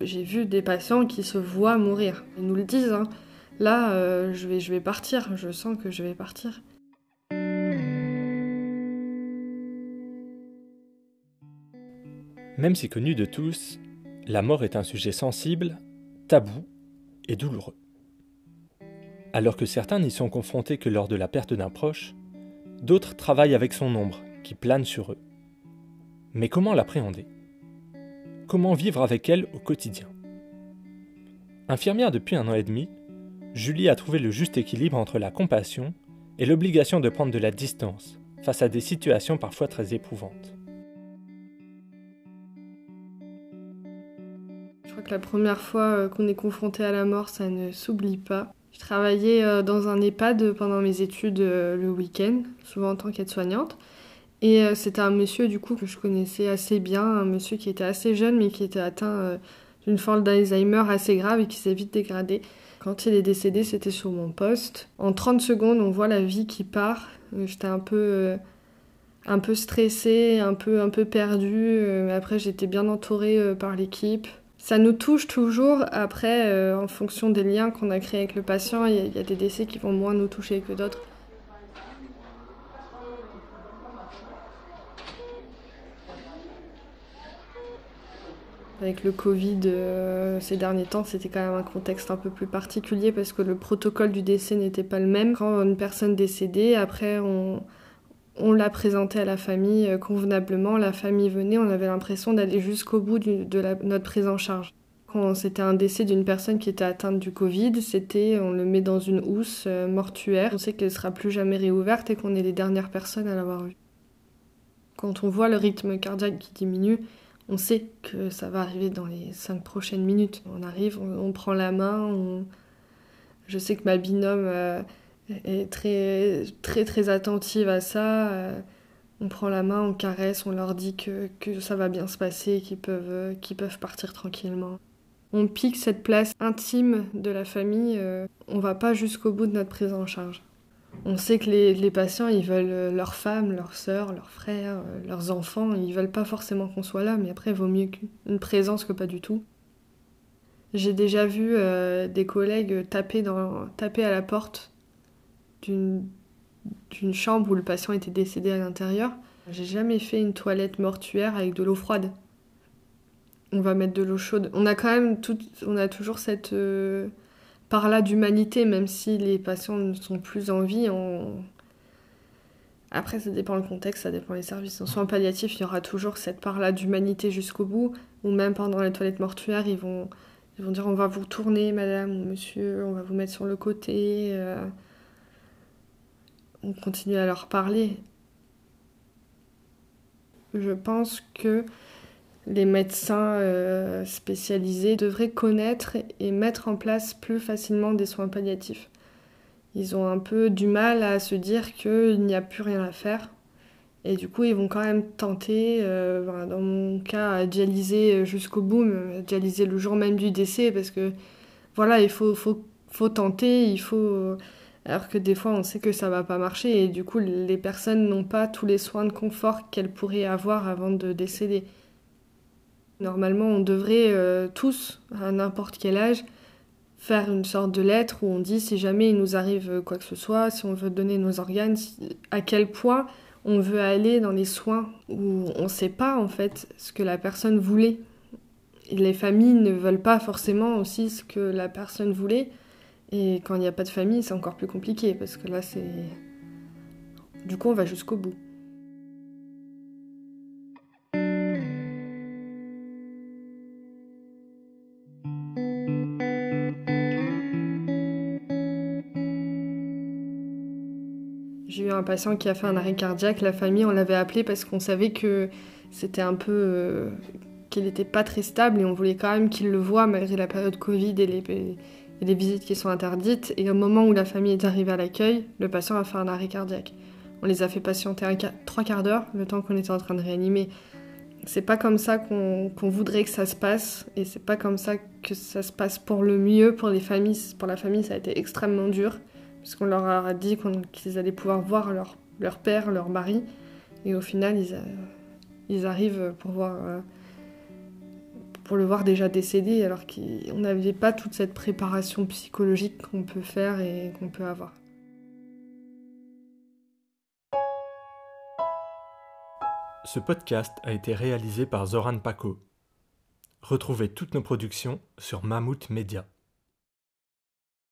J'ai vu des patients qui se voient mourir. Ils nous le disent. Hein. Là, euh, je, vais, je vais partir. Je sens que je vais partir. Même si connu de tous, la mort est un sujet sensible, tabou et douloureux. Alors que certains n'y sont confrontés que lors de la perte d'un proche, d'autres travaillent avec son ombre qui plane sur eux. Mais comment l'appréhender? Comment vivre avec elle au quotidien Infirmière depuis un an et demi, Julie a trouvé le juste équilibre entre la compassion et l'obligation de prendre de la distance face à des situations parfois très éprouvantes. Je crois que la première fois euh, qu'on est confronté à la mort, ça ne s'oublie pas. Je travaillais euh, dans un EHPAD pendant mes études euh, le week-end, souvent en tant qu'aide-soignante. Et euh, c'était un monsieur du coup que je connaissais assez bien, un monsieur qui était assez jeune mais qui était atteint euh, d'une forme d'Alzheimer assez grave et qui s'est vite dégradé. Quand il est décédé, c'était sur mon poste. En 30 secondes, on voit la vie qui part. Euh, j'étais un peu un peu stressée, un peu un peu perdue, mais après j'étais bien entourée par l'équipe. Ça nous touche toujours. Après, en fonction des liens qu'on a créés avec le patient, il y, a des décès qui vont moins nous toucher que d'autres. Avec le Covid, euh, ces derniers temps, c'était quand même un contexte un peu plus particulier parce que le protocole du décès n'était pas le même. Quand une personne décédait, après, on, l'a présenté à la famille euh, convenablement. La famille venait, on avait l'impression d'aller jusqu'au bout de notre prise en charge. Quand c'était un décès d'une personne qui était atteinte du Covid, c'était on le met dans une housse euh, mortuaire. On sait qu'elle ne sera plus jamais réouverte et qu'on est les dernières personnes à l'avoir vue. Quand on voit le rythme cardiaque qui diminue, on sait que ça va arriver dans les cinq prochaines minutes. On arrive, on, prend la main. Je sais que ma binôme euh, est très, très, attentive à ça. Euh, on prend la main, on caresse, on leur dit que, ça va bien se passer, qu'ils peuvent, qu'ils peuvent partir tranquillement. On pique cette place intime de la famille. Euh, on va pas jusqu'au bout de notre prise en charge. On sait que les, patients, ils veulent euh, leurs femmes, leurs sœurs, leurs frères, euh, leurs enfants. Ils veulent pas forcément qu'on soit là, mais après, il vaut mieux une présence que pas du tout. J'ai déjà vu euh, des collègues taper, à la porte d'une chambre où le patient était décédé à l'intérieur. J'ai jamais fait une toilette mortuaire avec de l'eau froide. On va mettre de l'eau chaude. On a quand même tout, on a toujours cette par là d'humanité, même si les patients ne sont plus en vie. Après, ça dépend le contexte, ça dépend des services. En soins palliatifs, il y aura toujours cette part-là d'humanité jusqu'au bout, ou même pendant les toilettes mortuaires, ils vont, ils vont dire on va vous tourner, madame ou monsieur, on va vous mettre sur le côté. Euh. On continue à leur parler. Je pense que les médecins euh, spécialisés devraient connaître et mettre en place plus facilement des soins palliatifs. Ils ont un peu du mal à se dire qu'il n'y a plus rien à faire. Et du coup, ils vont quand même tenter, euh, dans mon cas, à dialyser jusqu'au bout, dialyser le jour même du décès, parce que voilà, il faut, faut, faut tenter, il faut. Alors que des fois, on sait que ça va pas marcher, et du coup, les personnes n'ont pas tous les soins de confort qu'elles pourraient avoir avant de décéder. Normalement, on devrait euh, tous, à n'importe quel âge, faire une sorte de lettre où on dit si jamais il nous arrive quoi que ce soit, si on veut donner nos organes, à quel point on veut aller dans les soins où on ne sait pas en fait ce que la personne voulait. les familles ne veulent pas forcément aussi ce que la personne voulait. Et quand il n'y a pas de famille, c'est encore plus compliqué parce que là, c'est. Du coup, on va jusqu'au bout. Un patient qui a fait un arrêt cardiaque. La famille, on l'avait appelé parce qu'on savait que c'était un peu. Euh, qu'il n'était pas très stable et on voulait quand même qu'il le voit malgré la période Covid et les, les visites qui sont interdites. Et au moment où la famille est arrivée à l'accueil, le patient a fait un arrêt cardiaque. On les a fait patienter un, trois quarts d'heure, le temps qu'on était en train de réanimer. C'est pas comme ça qu'on voudrait que ça se passe et c'est pas comme ça que ça se passe pour le mieux pour les familles. Pour la famille, ça a été extrêmement dur puisqu'on leur a dit qu'ils allaient pouvoir voir leur, père, leur mari, et au final, ils, euh, arrivent pour voir, euh, pour le voir déjà décédé, alors qu'on n'avait pas toute cette préparation psychologique qu'on peut faire et qu'on peut avoir. Ce podcast a été réalisé par Zoran Paco. Retrouvez toutes nos productions sur Mammouth Media.